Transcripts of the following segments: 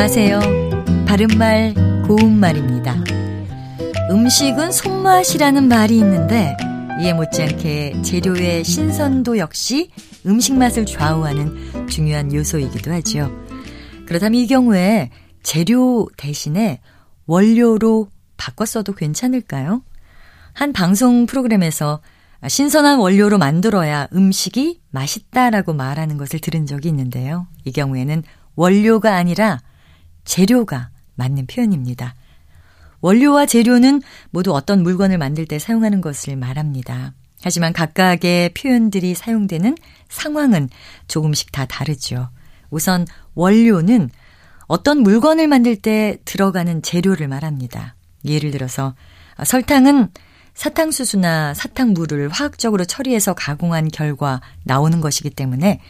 안녕하세요. 바른말, 고운말입니다. 음식은 손맛이라는 말이 있는데 이에 못지않게 재료의 신선도 역시 음식 맛을 좌우하는 중요한 요소이기도 하죠. 그렇다면 이 경우에 재료 대신에 원료로 바꿨어도 괜찮을까요? 한 방송 프로그램에서 신선한 원료로 만들어야 음식이 맛있다라고 말하는 것을 들은 적이 있는데요. 이 경우에는 원료가 아니라 재료가 맞는 표현입니다. 원료와 재료는 모두 어떤 물건을 만들 때 사용하는 것을 말합니다. 하지만 각각의 표현들이 사용되는 상황은 조금씩 다 다르죠. 우선 원료는 어떤 물건을 만들 때 들어가는 재료를 말합니다. 예를 들어서 설탕은 사탕수수나 사탕물을 화학적으로 처리해서 가공한 결과 나오는 것이기 때문에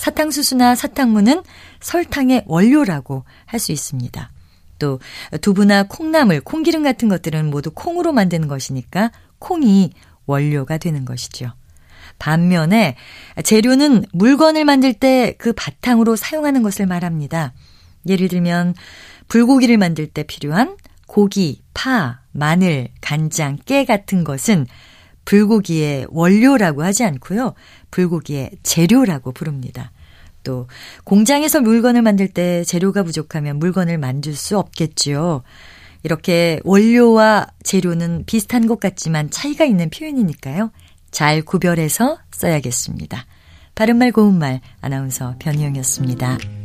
사탕수수나 사탕물은 설탕의 원료라고 할 수 있습니다. 또 두부나 콩나물, 콩기름 같은 것들은 모두 콩으로 만드는 것이니까 콩이 원료가 되는 것이죠. 반면에 재료는 물건을 만들 때 그 바탕으로 사용하는 것을 말합니다. 예를 들면 불고기를 만들 때 필요한 고기, 파, 마늘, 간장, 깨 같은 것은 불고기의 원료라고 하지 않고요. 불고기의 재료라고 부릅니다. 또 공장에서 물건을 만들 때 재료가 부족하면 물건을 만들 수 없겠지요. 이렇게 원료와 재료는 비슷한 것 같지만 차이가 있는 표현이니까요. 잘 구별해서 써야겠습니다. 바른말 고운말 아나운서 변희영이었습니다.